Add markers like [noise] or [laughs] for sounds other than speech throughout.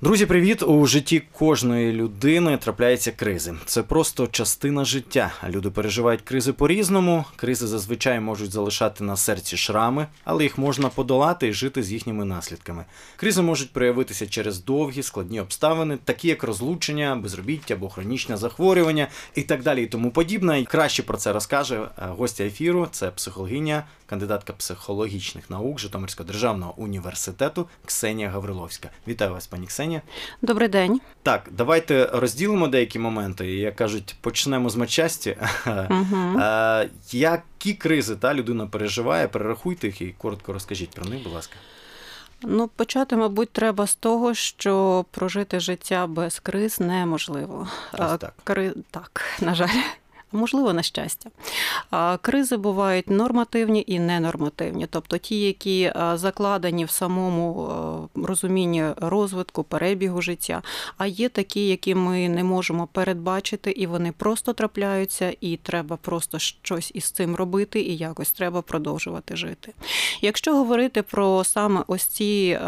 Друзі, привіт! У житті кожної людини трапляються кризи. Це просто частина життя. Люди переживають кризи по-різному. Кризи зазвичай можуть залишати на серці шрами, але їх можна подолати і жити з їхніми наслідками. Кризи можуть проявитися через довгі складні обставини, такі як розлучення, безробіття або хронічне захворювання і так далі, і тому подібне. Краще про це розкаже е, гостя ефіру. Це психологиня, кандидатка психологічних наук Житомирського державного університету Ксенія Гавриловська. Вітаю вас, пані Ксенія. Добрий день. Так, давайте розділимо деякі моменти. Як кажуть, почнемо з матчасті. Угу. [laughs] Які кризи та людина переживає? Перерахуйте їх і коротко розкажіть про них, будь ласка. Ну, почати, мабуть, треба з того, що прожити життя без криз неможливо. Ось так. Кри... Так, на жаль. Можливо, на щастя. Кризи бувають нормативні і ненормативні, тобто ті, які закладені в самому розумінні розвитку, перебігу життя, а є такі, які ми не можемо передбачити, і вони просто трапляються, і треба просто щось із цим робити, і якось треба продовжувати жити. Якщо говорити про саме ось ці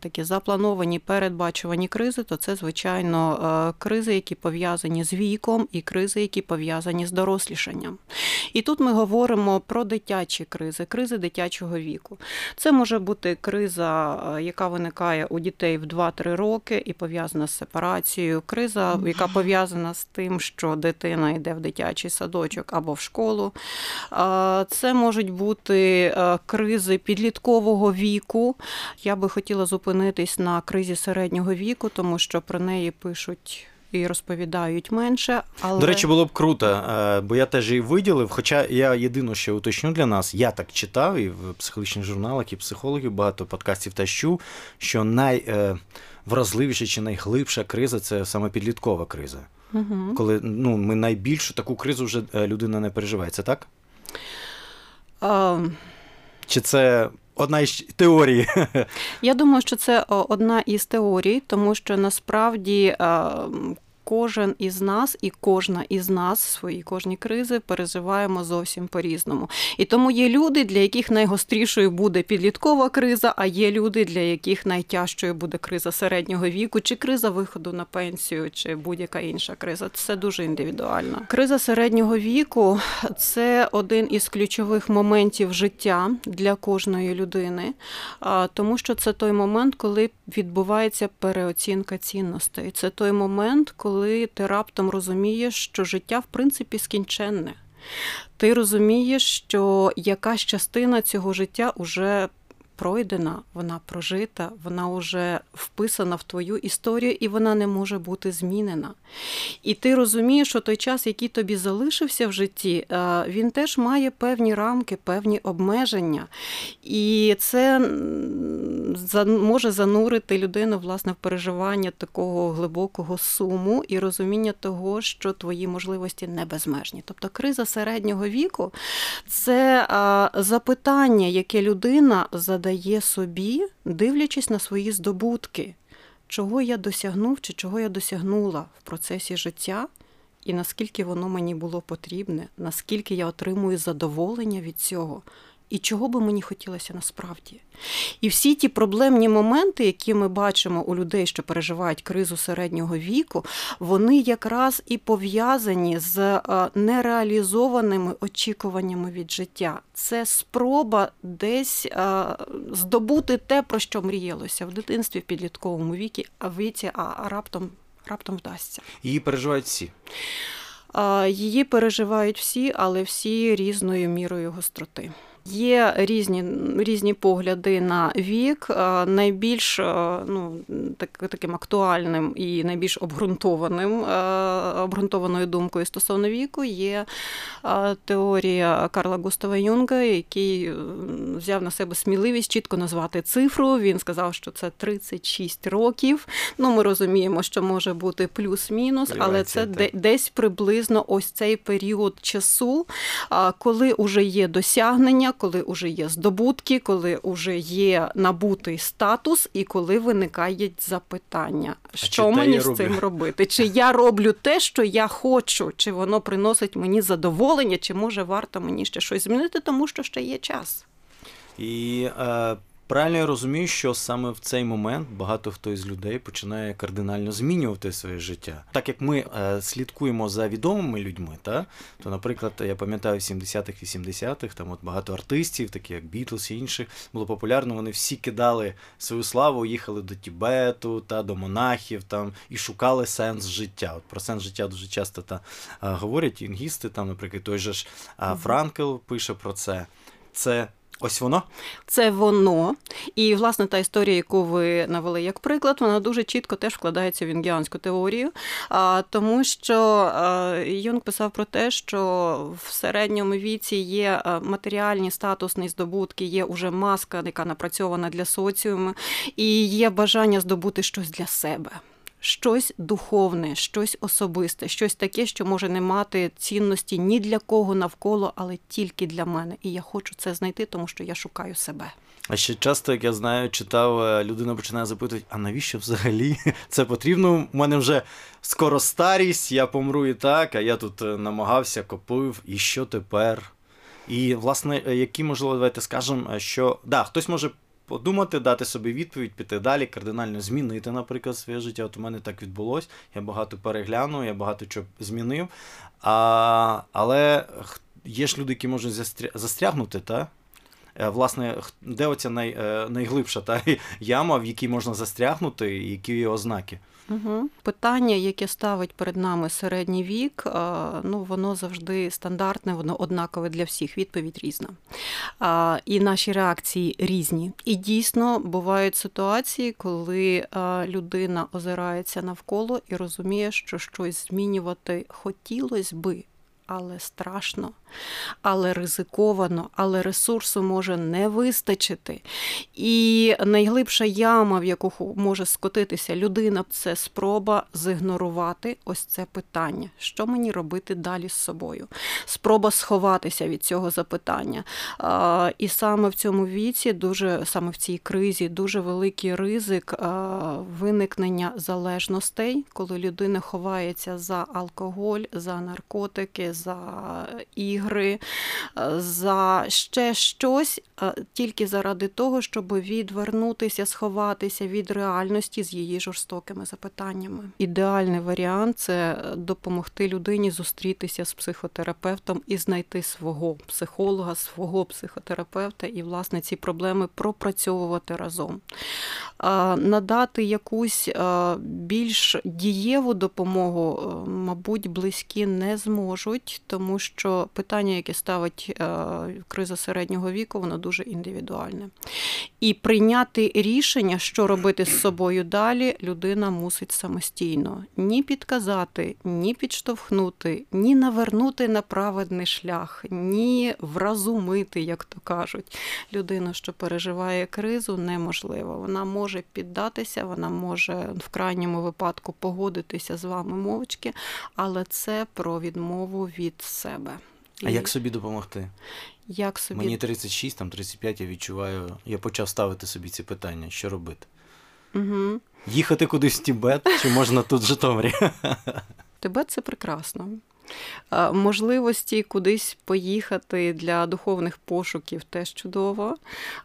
такі заплановані передбачувані кризи, то це, звичайно, кризи, які пов'язані з віком, і кризи, які пов'язані з дорослішанням. І тут ми говоримо про дитячі кризи, кризи дитячого віку. Це може бути криза, е, яка виникає у дітей в 2-3 роки і пов'язана з сепарацією, криза, яка пов'язана з тим, що дитина йде в дитячий садочок або в школу. Це можуть бути е, кризи підліткового віку. Я би хотіла зупинитись на кризі середнього віку, тому що про неї пишуть і розповідають менше. Але до речі, було б круто, е, бо я теж її виділив. Хоча я єдине, що уточню для нас, я так читав і в психологічних журналах, і психологів багато подкастів та чув, що найвразливіша е, чи найглибша криза це саме підліткова криза. Угу. Коли ну, ми найбільшу таку кризу вже е, людина не переживає. Це так? А... Чи це одна із теорій? Я думаю, що це одна із теорій, тому що насправді кожен із нас і кожна із нас свої кожні кризи переживаємо зовсім по-різному. І тому є люди, для яких найгострішою буде підліткова криза, а є люди, для яких найтяжчою буде криза середнього віку, чи криза виходу на пенсію, чи будь-яка інша криза. Це дуже індивідуально. Криза середнього віку це один із ключових моментів життя для кожної людини, тому що це той момент, коли відбувається переоцінка цінностей. Це той момент, коли коли ти раптом розумієш, що життя в принципі скінченне. Ти розумієш, що якась частина цього життя вже пройдена, вона прожита, вона вже вписана в твою історію, і вона не може бути змінена. І ти розумієш, що той час, який тобі залишився в житті, е, він теж має певні рамки, певні обмеження. І це може занурити людину власне в переживання такого глибокого суму і розуміння того, що твої можливості не безмежні. Тобто криза середнього віку це запитання, яке людина задає задає собі, дивлячись на свої здобутки, чого я досягнув чи чого я досягнула в процесі життя, і наскільки воно мені було потрібне, наскільки я отримую задоволення від цього, і чого би мені хотілося насправді. І всі ті проблемні моменти, які ми бачимо у людей, що переживають кризу середнього віку, вони якраз і пов'язані з е, нереалізованими очікуваннями від життя. Це спроба десь е, здобути те, про що мріялося в дитинстві, в підлітковому віці, а віці, а раптом, раптом вдасться. Її переживають всі. Її переживають всі, але всі різною мірою гостроти. Є різні різні погляди на вік. Найбільш ну, так, таким актуальним і найбільш обґрунтованим обґрунтованою думкою стосовно віку є теорія Карла Густава Юнга, який взяв на себе сміливість чітко назвати цифру. Він сказав, що це 36 років. Ну, Ми розуміємо, що може бути плюс-мінус, але це так. десь приблизно ось цей період часу, коли вже є досягнення коли вже є здобутки, коли вже є набутий статус, і коли виникають запитання, що мені з цим робити? Чи я роблю те, що я хочу, чи воно приносить мені задоволення, чи може варто мені ще щось змінити, тому що ще є час. І е, Правильно я розумію, що саме в цей момент багато хто із людей починає кардинально змінювати своє життя. Так як ми е, слідкуємо за відомими людьми, та, то, наприклад, я пам'ятаю, в 70-х, 80-х, там от багато артистів, такі як Бітлз і інших, було популярно, вони всі кидали свою славу, їхали до Тібету та до монахів там і шукали сенс життя. От про сенс життя дуже часто та, а, говорять інгісти, там, наприклад, той же ж Мгм. Франкл пише про це. Це ось воно. Це воно. І, власне, та історія, яку ви навели як приклад, вона дуже чітко теж вкладається в юнгіанську теорію, тому що Юнг писав про те, що в середньому віці є матеріальні статусні здобутки, є уже маска, яка напрацьована для соціуму, і є бажання здобути щось для себе. Щось духовне, щось особисте, щось таке, що може не мати цінності ні для кого навколо, але тільки для мене. І я хочу це знайти, тому що я шукаю себе. А ще часто, як я знаю, читав, е, людина починає запитувати, а навіщо взагалі [laughs] це потрібно? У мене вже скоро старість, я помру і так, а я тут е, намагався, копив, і що тепер? І, власне, е, які, можливо, давайте скажемо, що да, хтось може подумати, дати собі відповідь, піти далі, кардинально змінити, наприклад, своє життя. От у мене так відбулось. Я багато переглянув, я багато чого змінив. А, але є ж люди, які можуть застря... застрягнути, та? Е, Власне, де оця най, е, найглибша та [laughs] яма, в якій можна застрягнути, і які є ознаки? Угу. Питання, яке ставить перед нами середній вік, ну воно завжди стандартне, воно однакове для всіх. Відповідь різна. І наші реакції різні. І дійсно бувають ситуації, коли людина озирається навколо і розуміє, що щось змінювати хотілося би. Але страшно, але ризиковано, але ресурсу може не вистачити. І найглибша яма, в яку може скотитися людина, це спроба зігнорувати ось це питання. Що мені робити далі з собою? Спроба сховатися від цього запитання. І саме в цьому віці, дуже саме в цій кризі, дуже великий ризик виникнення залежностей, коли людина ховається за алкоголь, за наркотики, за ігри, за ще щось, а, тільки заради того, щоб відвернутися, сховатися від реальності з її жорстокими запитаннями. Ідеальний варіант це допомогти людині зустрітися з психотерапевтом і знайти свого психолога, свого психотерапевта, і власне ці проблеми пропрацьовувати разом. Надати якусь більш дієву допомогу, е, мабуть, близькі не зможуть, тому що питання, яке ставить е, криза середнього віку, воно дуже індивідуальне. І прийняти рішення, що робити з собою далі, людина мусить самостійно ні підказати, ні підштовхнути, ні навернути на праведний шлях, ні вразумити, як то кажуть. Людину, що переживає кризу, неможливо. Вона може піддатися, вона може в крайньому випадку погодитися з вами мовчки, але це про відмову від себе. А як собі допомогти? як собі Мені 36, там 35, я відчуваю, я почав ставити собі ці питання, що робити? Угу. Їхати кудись в Тібет, чи можна тут в Житомирі? Тибет це прекрасно. А, Можливості кудись поїхати для духовних пошуків теж чудово,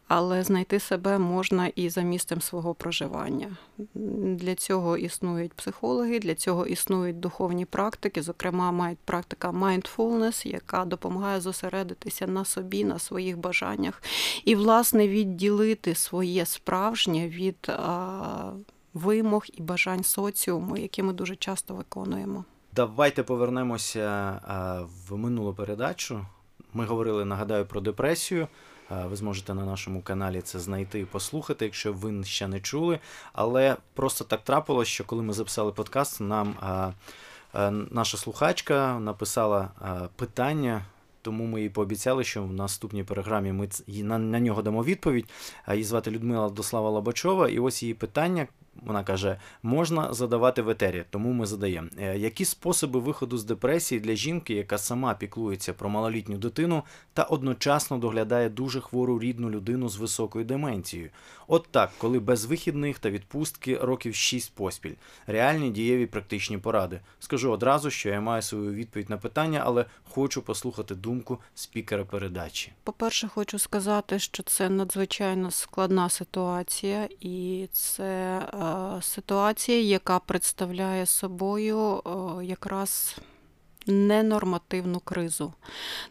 але знайти себе можна і за місцем свого проживання. Для цього існують психологи, для цього існують духовні практики, зокрема, практика mindfulness, яка допомагає зосередитися на собі, на своїх бажаннях і, власне, відділити своє справжнє від а, вимог і бажань соціуму, які ми дуже часто виконуємо. Давайте повернемося а, в минулу передачу. Ми говорили, нагадаю, про депресію. А, Ви зможете на нашому каналі це знайти і послухати, якщо ви ще не чули. Але просто так трапилось, що коли ми записали подкаст, нам а, наша слухачка написала питання. Тому ми їй пообіцяли, що в наступній програмі ми на, на нього дамо відповідь. Її звати Людмила Дослава Лобачова, і ось її питання вона каже, можна задавати в етері, тому ми задаємо. Е, Які способи виходу з депресії для жінки, яка сама піклується про малолітню дитину та одночасно доглядає дуже хвору рідну людину з високою деменцією? От так, коли без вихідних та відпустки років 6 поспіль. Реальні дієві практичні поради. Скажу одразу, що я маю свою відповідь на питання, але хочу послухати думку спікера передачі. По-перше, хочу сказати, що це надзвичайно складна ситуація, і це е, ситуація, яка представляє собою е, якраз ненормативну кризу.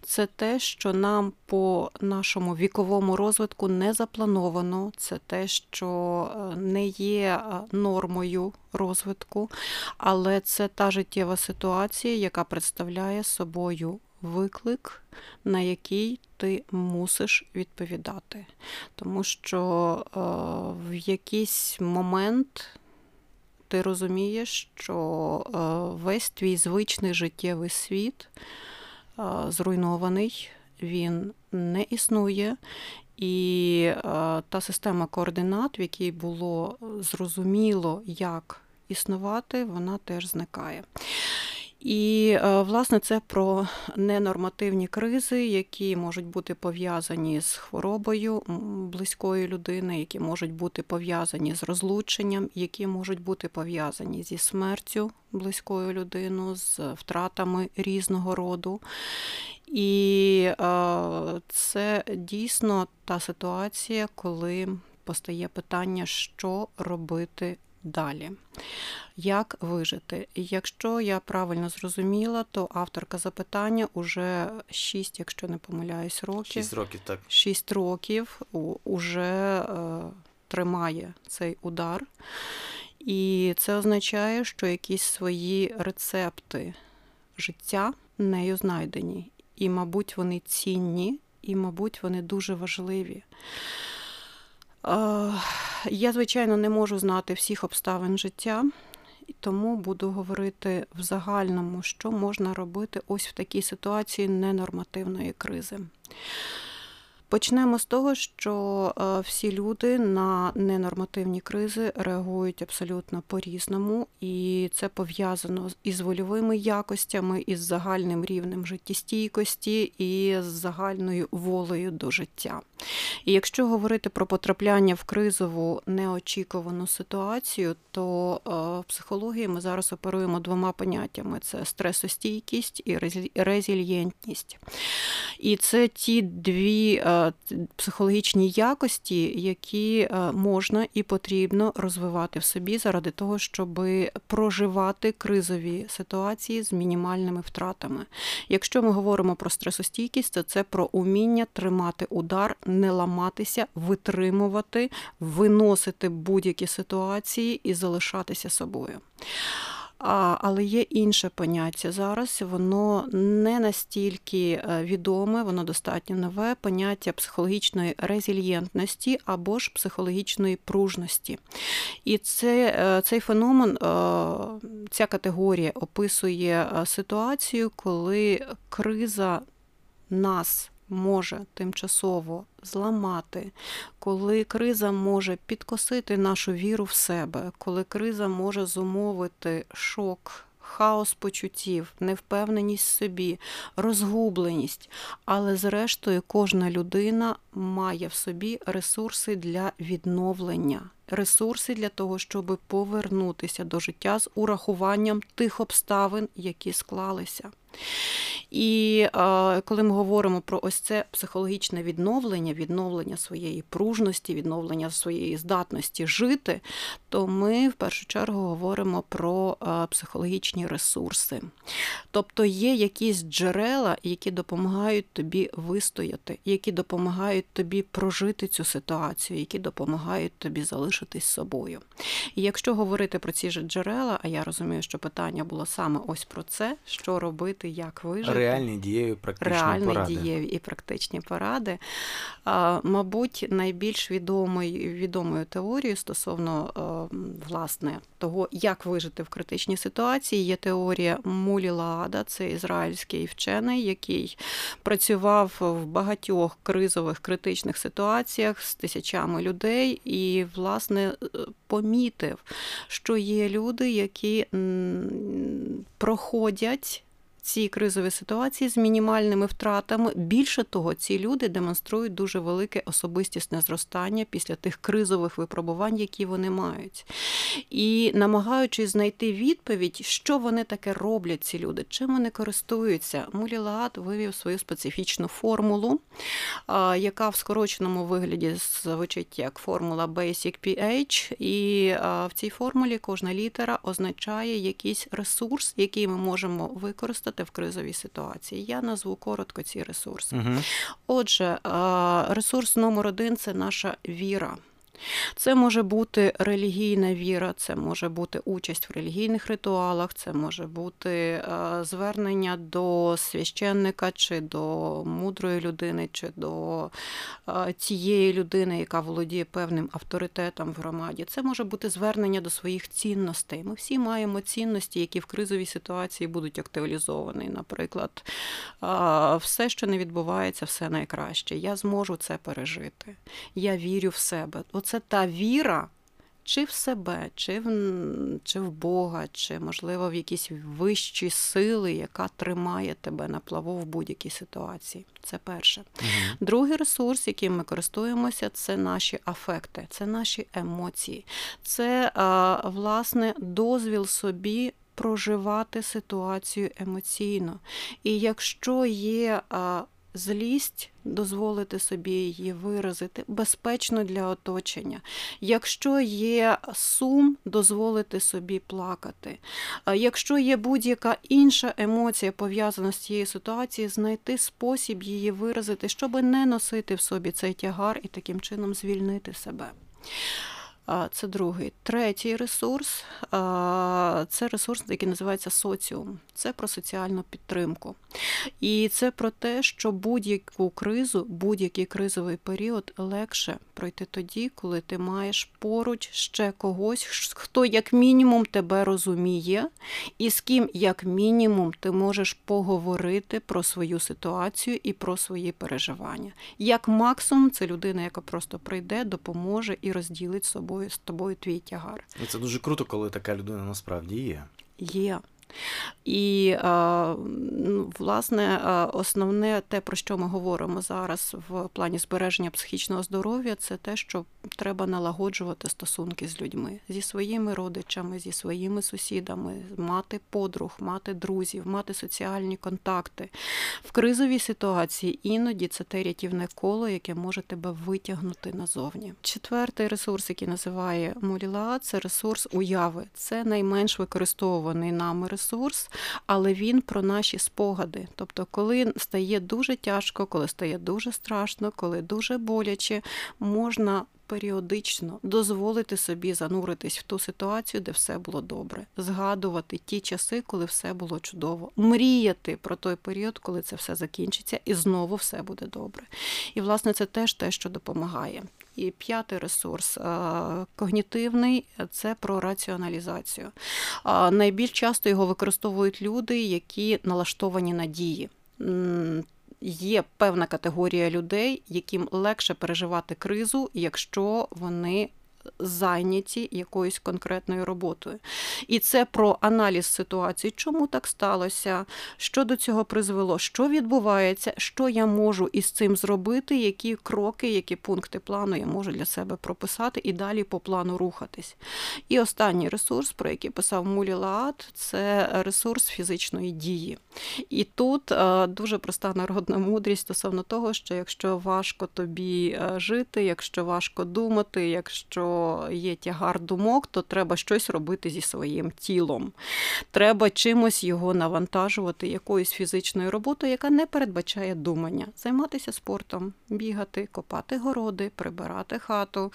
Це те, що нам по нашому віковому розвитку не заплановано, це те, що е, не є е, нормою розвитку, але це та життєва ситуація, яка представляє собою виклик, на який ти мусиш відповідати. Тому що е, в якийсь момент ти розумієш, що е, весь твій звичний життєвий світ е, зруйнований, він не існує. І та система координат, в якій було зрозуміло, як існувати, вона теж зникає. І е, власне це про ненормативні кризи, які можуть бути пов'язані з хворобою близької людини, які можуть бути пов'язані з розлученням, які можуть бути пов'язані зі смертю близької людини, з втратами різного роду. І е, це дійсно та ситуація, коли постає питання, що робити далі. Як вижити? Якщо я правильно зрозуміла, то авторка запитання уже 6, якщо не помиляюсь, років. 6 років так. 6 років уже е, тримає цей удар. І це означає, що якісь свої рецепти життя нею знайдені. І, мабуть, вони цінні, і, мабуть, вони дуже важливі. Е, Я, звичайно, не можу знати всіх обставин життя, і тому буду говорити в загальному, що можна робити ось в такій ситуації ненормативної кризи. Почнемо з того, що е, всі люди на ненормативні кризи реагують абсолютно по-різному, і це пов'язано із вольовими якостями, із загальним рівнем життєстійкості і з загальною волею до життя. І якщо говорити про потрапляння в кризову неочікувану ситуацію, то е, в психології ми зараз оперуємо двома поняттями: це стресостійкість і резі- резильєнтність. І це ті дві е, психологічні якості, які е, можна і потрібно розвивати в собі заради того, щоб проживати кризові ситуації з мінімальними втратами. Якщо ми говоримо про стресостійкість, то це про уміння тримати удар, не ламатися, витримувати, виносити будь-які ситуації і залишатися собою. А, але є інше поняття зараз. Воно не настільки е, відоме, воно достатньо нове поняття психологічної резильєнтності або ж психологічної пружності. І це, е, цей феномен, е, ця категорія описує ситуацію, коли криза нас може тимчасово зламати, коли криза може підкосити нашу віру в себе, коли криза може зумовити шок. Хаос почуттів, невпевненість в собі, розгубленість. Але зрештою кожна людина має в собі ресурси для відновлення, ресурси для того, щоб повернутися до життя з урахуванням тих обставин, які склалися. І е, коли ми говоримо про ось це психологічне відновлення, відновлення своєї пружності, відновлення своєї здатності жити, то ми в першу чергу говоримо про е, психологічні ресурси. Тобто є якісь джерела, які допомагають тобі вистояти, які допомагають тобі прожити цю ситуацію, які допомагають тобі залишитись собою. І якщо говорити про ці ж джерела, а я розумію, що питання було саме ось про це, що робити, як вижити. Реальні дієві практичні Реальні поради. дієві і практичні поради. А, Мабуть, найбільш відомою, відомою теорією стосовно е, власне того, як вижити в критичній ситуації, є теорія Мулі Лаада, це ізраїльський вчений, який працював в багатьох кризових критичних ситуаціях з тисячами людей, і власне. Власне е, помітив, що є люди, які проходять. Ці кризові ситуації з мінімальними втратами. Більше того, ці люди демонструють дуже велике особистісне зростання після тих кризових випробувань, які вони мають. І намагаючись знайти відповідь, що вони таке роблять, ці люди, чим вони користуються, Мулілаат вивів свою специфічну формулу, яка в скороченому вигляді звучить як формула Basic PH. І в цій формулі кожна літера означає якийсь ресурс, який ми можемо використати в кризовій ситуації. Я назву коротко ці ресурси. Угу. Отже, ресурс номер один це наша віра. Це може бути релігійна віра, це може бути участь в релігійних ритуалах, це може бути е, звернення до священника чи до мудрої людини, чи до е, тієї людини, яка володіє певним авторитетом в громаді. Це може бути звернення до своїх цінностей. Ми всі маємо цінності, які в кризовій ситуації будуть актуалізовані. Наприклад, е, все, що не відбувається, все найкраще. Я зможу це пережити. Я вірю в себе. Та віра. Чи в себе, чи в, чи в Бога, чи, можливо, в якісь вищі сили, яка тримає тебе на плаву в будь-якій ситуації. Це перше. Угу. Другий ресурс, яким ми користуємося, це наші афекти, це наші емоції, це а, власне дозвіл собі проживати ситуацію емоційно. І якщо є а, злість, дозволити собі її виразити безпечно для оточення. Якщо є сум, дозволити собі плакати. Якщо є будь-яка інша емоція пов'язана з цією ситуацією, знайти спосіб її виразити, щоб не носити в собі цей тягар і таким чином звільнити себе. Це другий. Третій ресурс це ресурс, який називається соціум. Це про соціальну підтримку. І це про те, що будь-яку кризу, будь-який кризовий період легше пройти тоді, коли ти маєш поруч ще когось, хто як мінімум тебе розуміє, і з ким, як мінімум, ти можеш поговорити про свою ситуацію і про свої переживання. Як максимум, це людина, яка просто прийде, допоможе і розділить з собою з тобою твій тягар. І це дуже круто, коли така людина насправді є. Є. І ну, власне основне те, про що ми говоримо зараз в плані збереження психічного здоров'я, це те, що треба налагоджувати стосунки з людьми, зі своїми родичами, зі своїми сусідами, мати подруг, мати друзів, мати соціальні контакти. В кризовій ситуації іноді це те рятівне коло, яке може тебе витягнути назовні. Четвертий ресурс, який називає Муліла, це ресурс уяви. Це найменш використовуваний нами ресурс, але він про наші спогади. Тобто, коли стає дуже тяжко, коли стає дуже страшно, коли дуже боляче, можна. Періодично дозволити собі зануритись в ту ситуацію, де все було добре, згадувати ті часи, коли все було чудово, мріяти про той період, коли це все закінчиться, і знову все буде добре. І, власне, це теж те, що допомагає. І п'ятий ресурс когнітивний це про раціоналізацію. Найбільш часто його використовують люди, які налаштовані на дії. Є певна категорія людей, яким легше переживати кризу, якщо вони зайняті якоюсь конкретною роботою. І це про аналіз ситуації, чому так сталося, що до цього призвело, що відбувається, що я можу із цим зробити, які кроки, які пункти плану я можу для себе прописати і далі по плану рухатись. І останній ресурс, про який писав Мулі Лаат, це ресурс фізичної дії. І тут дуже проста народна мудрість стосовно того, що якщо важко тобі жити, якщо важко думати, якщо є тягар думок, то треба щось робити зі своїм тілом. Треба чимось його навантажувати, якоюсь фізичною роботою, яка не передбачає думання, займатися спортом, бігати, копати городи, прибирати хату,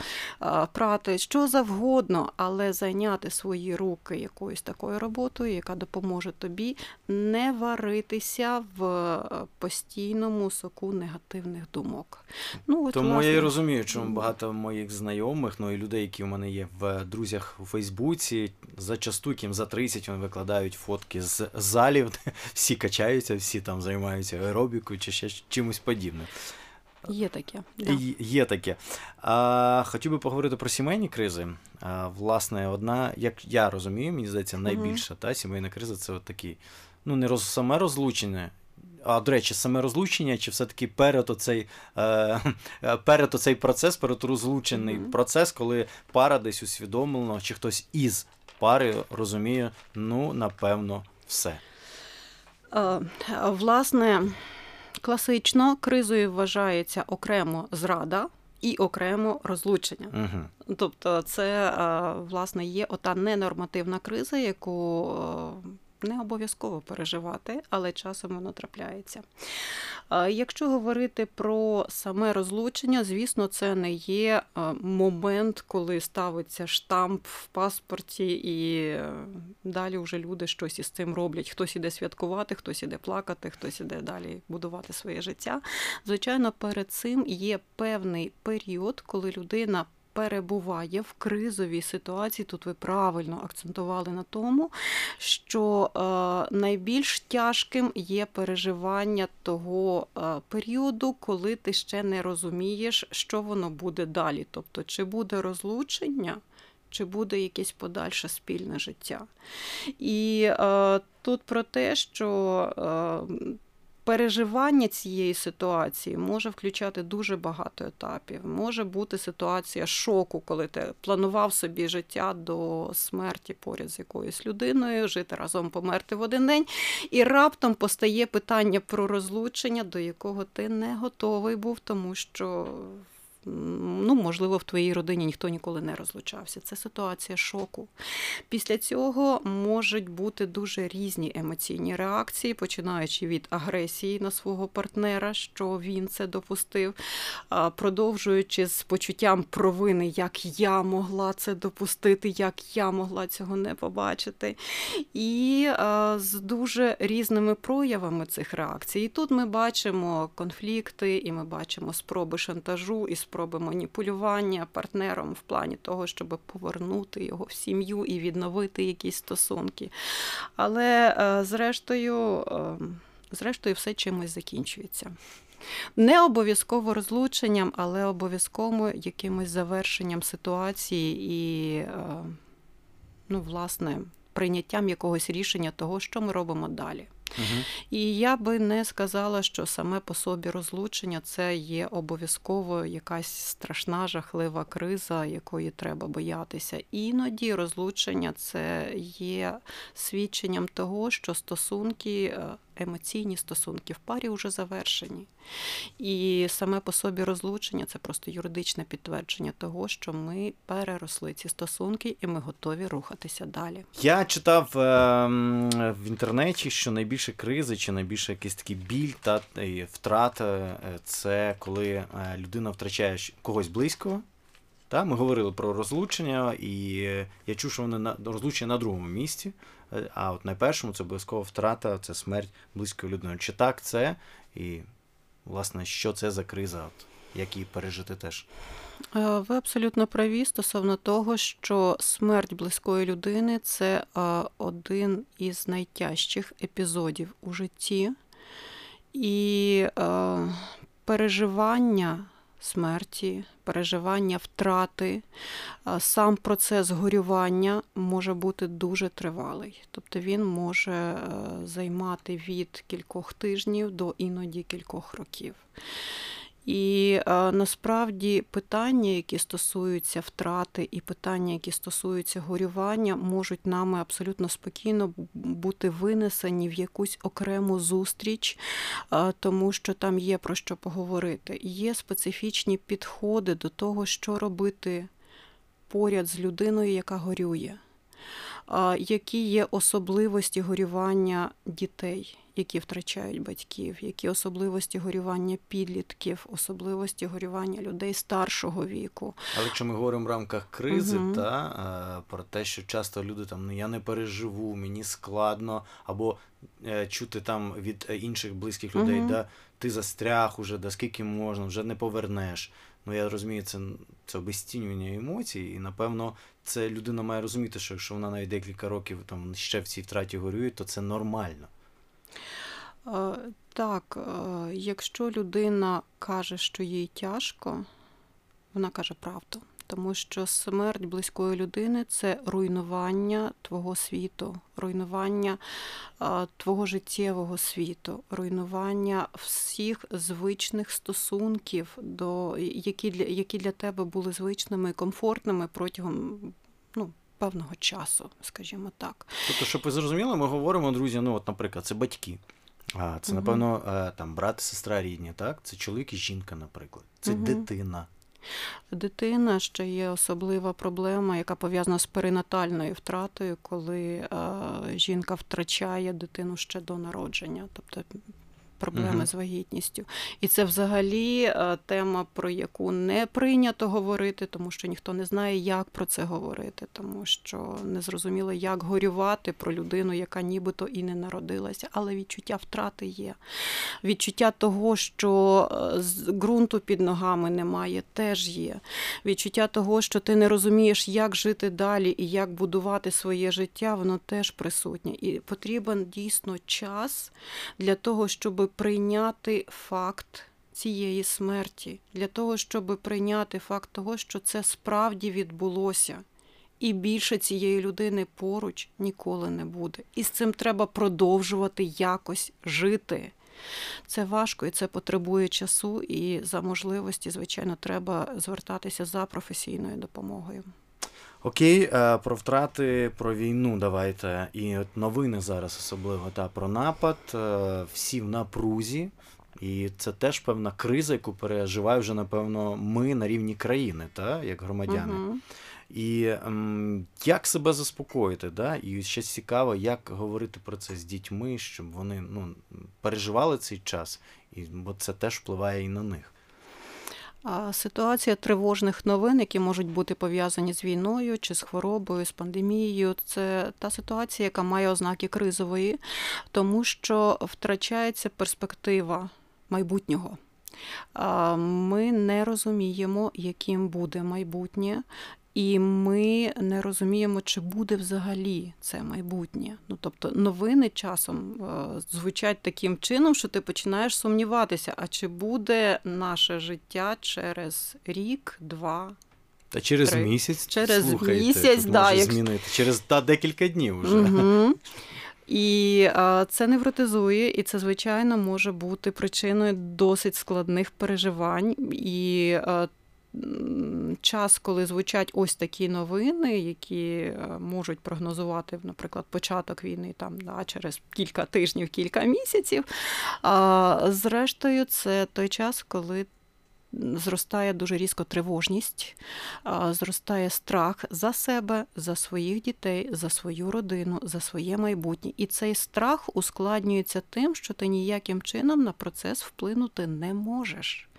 прати, що завгодно, але зайняти свої руки якоюсь такою роботою, яка допоможе тобі не варитися в постійному соку негативних думок. Ну, от, Тому власне... я і розумію, чому багато моїх знайомих, ну і людей, які у мене є в друзях у Фейсбуці, зачасту яким за 30 вони викладають фотки з залів, [laughs] всі качаються, всі там займаються аеробікою чи ще чимось подібним. Є таке. Да. І Є таке. А, хотів би поговорити про сімейні кризи. А, власне, одна, як я розумію, мені здається, найбільша та, сімейна криза це от такі, ну, не роз, саме розлучення. А до речі, саме розлучення, чи все-таки перед оцей, е, [laughs] перед оцей процес, перед розлучений Мгм. процес, коли пара десь усвідомлено, чи хтось із пари розуміє, ну, напевно, все. Е, Власне, класично кризою вважається окремо зрада і окремо розлучення. Угу. Тобто, це е, власне є ота ненормативна криза, яку е, не обов'язково переживати, але часом воно трапляється. Якщо говорити про саме розлучення, звісно, це не є е, момент, коли ставиться штамп в паспорті, і е, далі вже люди щось із цим роблять. Хтось іде святкувати, хтось іде плакати, хтось іде далі будувати своє життя. Звичайно, перед цим є певний період, коли людина перебуває в кризовій ситуації. Тут ви правильно акцентували на тому, що е, найбільш тяжким є переживання того е, періоду, коли ти ще не розумієш, що воно буде далі. Тобто, чи буде розлучення. Чи буде якесь подальше спільне життя? І е, тут про те, що е, переживання цієї ситуації може включати дуже багато етапів. Може бути ситуація шоку, коли ти планував собі життя до смерті поряд з якоюсь людиною, жити разом, померти в один день, і раптом постає питання про розлучення, до якого ти не готовий був, тому що. Ну, можливо, в твоїй родині ніхто ніколи не розлучався. Це ситуація шоку. Після цього можуть бути дуже різні емоційні реакції, починаючи від агресії на свого партнера, що він це допустив, продовжуючи з почуттям провини, як я могла це допустити, як я могла цього не побачити, і з дуже різними проявами цих реакцій. І тут ми бачимо конфлікти, і ми бачимо спроби шантажу і спроби маніпулювання партнером в плані того, щоб повернути його в сім'ю і відновити якісь стосунки. Але е, зрештою, е, зрештою, все чимось закінчується. Не обов'язково розлученням, але обов'язково якимось завершенням ситуації і, е, ну, власне, прийняттям якогось рішення того, що ми робимо далі. І я би не сказала, що саме по собі розлучення це є обов'язково якась страшна, жахлива криза, якої треба боятися. Іноді розлучення це є свідченням того, що стосунки, е, емоційні стосунки в парі вже завершені. І саме по собі розлучення це просто юридичне підтвердження того, що ми переросли ці стосунки і ми готові рухатися далі. Я читав е, в інтернеті, що найбільше кризи чи найбільше якийсь такий біль та втрата е, це коли е, людина втрачає когось близького. Та, ми говорили про розлучення, і е, я чув, що вони на розлучення на другому місці. Е, А от на першому це обов'язково втрата, це смерть близької людини. Чи так це? І, власне, що це за криза? От, як її пережити теж? Е, Ви абсолютно праві стосовно того, що смерть близької людини це е, один із найтяжчих епізодів у житті, і переживання смерті, переживання втрати, е, сам процес горювання може бути дуже тривалий. Тобто він може е, займати від кількох тижнів до іноді кількох років. І е, насправді питання, які стосуються втрати, і питання, які стосуються горювання, можуть нами абсолютно спокійно бути винесені в якусь окрему зустріч, е, тому що там є про що поговорити. Є специфічні підходи до того, що робити поряд з людиною, яка горює. А, Які є особливості горювання дітей, які втрачають батьків, які особливості горювання підлітків, особливості горювання людей старшого віку. Але якщо ми говоримо в рамках кризи, Мгм. та е, про те, що часто люди там ну я не переживу, мені складно, або е, чути там від е, інших близьких людей, Мгм. да ти застряг уже, да скільки можна, вже не повернеш. Ну я розумію, це, це обезцінювання емоцій, і напевно це людина має розуміти, що якщо вона навіть декілька років там ще в цій втраті горює, то це нормально. Е, Так, е, якщо людина каже, що їй тяжко, вона каже правду. Тому що смерть близької людини це руйнування твого світу, руйнування твого життєвого світу, руйнування всіх звичних стосунків, до, які, для, які для тебе були звичними і комфортними протягом певного часу, скажімо так. Тобто, щоб ви зрозуміли, ми говоримо, друзі, ну, от, наприклад, це батьки. А, це, напевно, е, там брат, сестра рідні, так? Це чоловік і жінка, наприклад. Це Мгм. дитина. Дитина ще є особлива проблема, яка пов'язана з перинатальною втратою, коли е, жінка втрачає дитину ще до народження, тобто проблеми Мгм. з вагітністю. І це взагалі е, тема, про яку не прийнято говорити, тому що ніхто не знає, як про це говорити, тому що не зрозуміло, як горювати про людину, яка нібито і не народилася, але відчуття втрати є. Відчуття того, що е, ґрунту під ногами немає, теж є. Відчуття того, що ти не розумієш, як жити далі і як будувати своє життя, воно теж присутнє. І потрібен дійсно час для того, щоб прийняти факт. Цієї смерті для того, щоб прийняти факт того, що це справді відбулося, і більше цієї людини поруч ніколи не буде. І з цим треба продовжувати якось жити. Це важко і це потребує часу, і за можливості, звичайно, треба звертатися за професійною допомогою. Окей, е, про втрати, про війну давайте. І от новини зараз особливо та про напад. е, Всі в напрузі. І це теж певна криза, яку переживає вже, напевно, ми на рівні країни, та, як громадяни. Мгм. І ем, як себе заспокоїти, да? і ще цікаво, як говорити про це з дітьми, щоб вони ну, переживали цей час, і, бо це теж впливає і на них. Ситуація тривожних новин, які можуть бути пов'язані з війною чи з хворобою, з пандемією, це та ситуація, яка має ознаки кризової, тому що втрачається перспектива майбутнього. Ми не розуміємо, яким буде майбутнє. І ми не розуміємо, чи буде взагалі це майбутнє. Ну тобто новини часом е, звучать таким чином, що ти починаєш сумніватися, а чи буде наше життя через рік, два, Та через Три. місяць Через слухайте, місяць, да, як- змінити. Через та декілька днів вже. Угу. [laughs] І а, це невротизує, і це, звичайно, може бути причиною досить складних переживань. І а, м, час, коли звучать ось такі новини, які е, можуть прогнозувати, наприклад, початок війни там да, через кілька тижнів, кілька місяців. А, зрештою, це той час, коли зростає дуже різко тривожність, зростає страх за себе, за своїх дітей, за свою родину, за своє майбутнє. І цей страх ускладнюється тим, що ти ніяким чином на процес вплинути не можеш.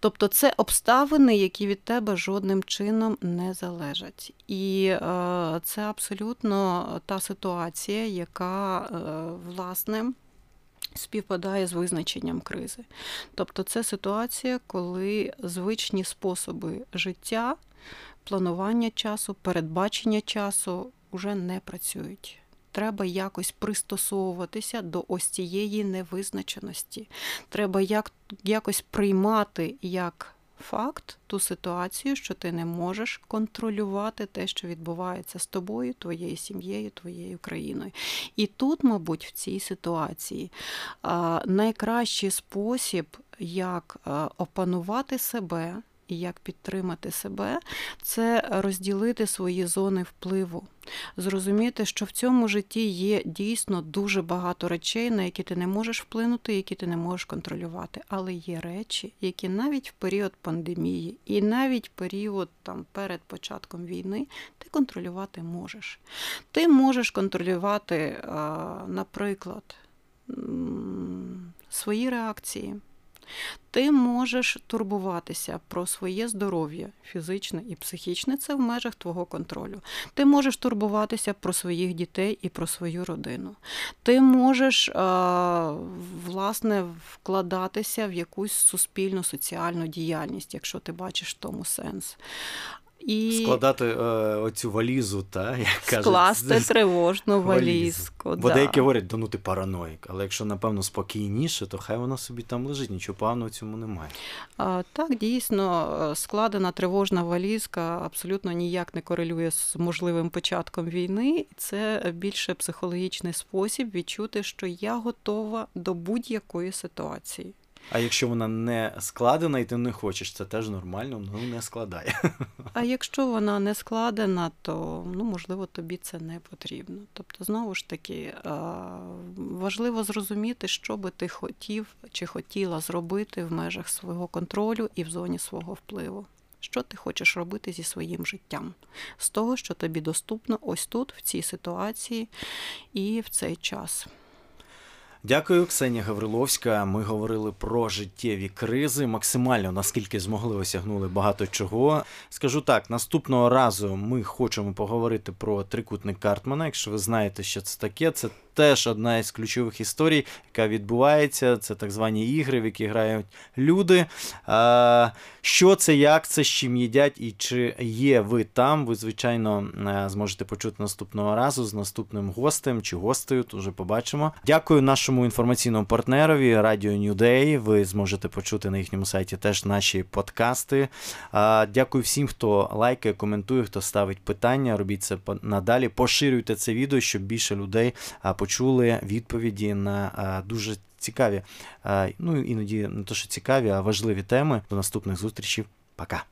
Тобто це обставини, які від тебе жодним чином не залежать. І е, це абсолютно та ситуація, яка е, власне співпадає з визначенням кризи. Тобто це ситуація, коли звичні способи життя, планування часу, передбачення часу вже не працюють. Треба якось пристосовуватися до ось цієї невизначеності. Треба як, якось приймати як факт ту ситуацію, що ти не можеш контролювати те, що відбувається з тобою, твоєю сім'єю, твоєю країною. І тут, мабуть, в цій ситуації найкращий спосіб, як опанувати себе і як підтримати себе, це розділити свої зони впливу. Зрозуміти, що в цьому житті є дійсно дуже багато речей, на які ти не можеш вплинути, які ти не можеш контролювати. Але є речі, які навіть в період пандемії і навіть в період там перед початком війни ти контролювати можеш. Ти можеш контролювати, наприклад, свої реакції. Ти можеш турбуватися про своє здоров'я фізичне і психічне, це в межах твого контролю. Ти можеш турбуватися про своїх дітей і про свою родину. Ти можеш власне вкладатися в якусь суспільну соціальну діяльність, якщо ти бачиш в тому сенс. І Складати е, оцю валізу, та, як кажуть, скласти тривожну валізку. Бо да. деякі говорять, да ну ти параноїк, але якщо, напевно, спокійніше, то хай воно собі там лежить, нічого поганого в цьому немає. А, Так, дійсно, е, складена тривожна валізка абсолютно ніяк не корелює з можливим початком війни. Це більше психологічний спосіб відчути, що я готова до будь-якої ситуації. А якщо вона не складена і ти не хочеш, це теж нормально, ну не складай. А якщо вона не складена, то ну можливо тобі це не потрібно. Тобто, знову ж таки, важливо зрозуміти, що би ти хотів чи хотіла зробити в межах свого контролю і в зоні свого впливу. Що ти хочеш робити зі своїм життям, з того, що тобі доступно ось тут, в цій ситуації і в цей час. Дякую, Ксенія Гавриловська. Ми говорили про життєві кризи. Максимально наскільки змогли осягнули багато чого. Скажу так: наступного разу ми хочемо поговорити про трикутник Картмана. Якщо ви знаєте, що це таке, це теж одна із ключових історій, яка відбувається. Це так звані ігри, в які грають люди. Що це, як це, з чим їдять, і чи є ви там? Ви, звичайно, е, зможете почути наступного разу з наступним гостем чи гостею. То вже побачимо. Дякую нашому інформаційному партнерові Радіо New Day. Ви зможете почути на їхньому сайті теж наші подкасти. Дякую всім, хто лайкає, коментує, хто ставить питання. Робіть це надалі. Поширюйте це відео, щоб більше людей а, почули відповіді на дуже цікаві, ну іноді не то, що цікаві, а важливі теми. До наступних зустрічей. Пока.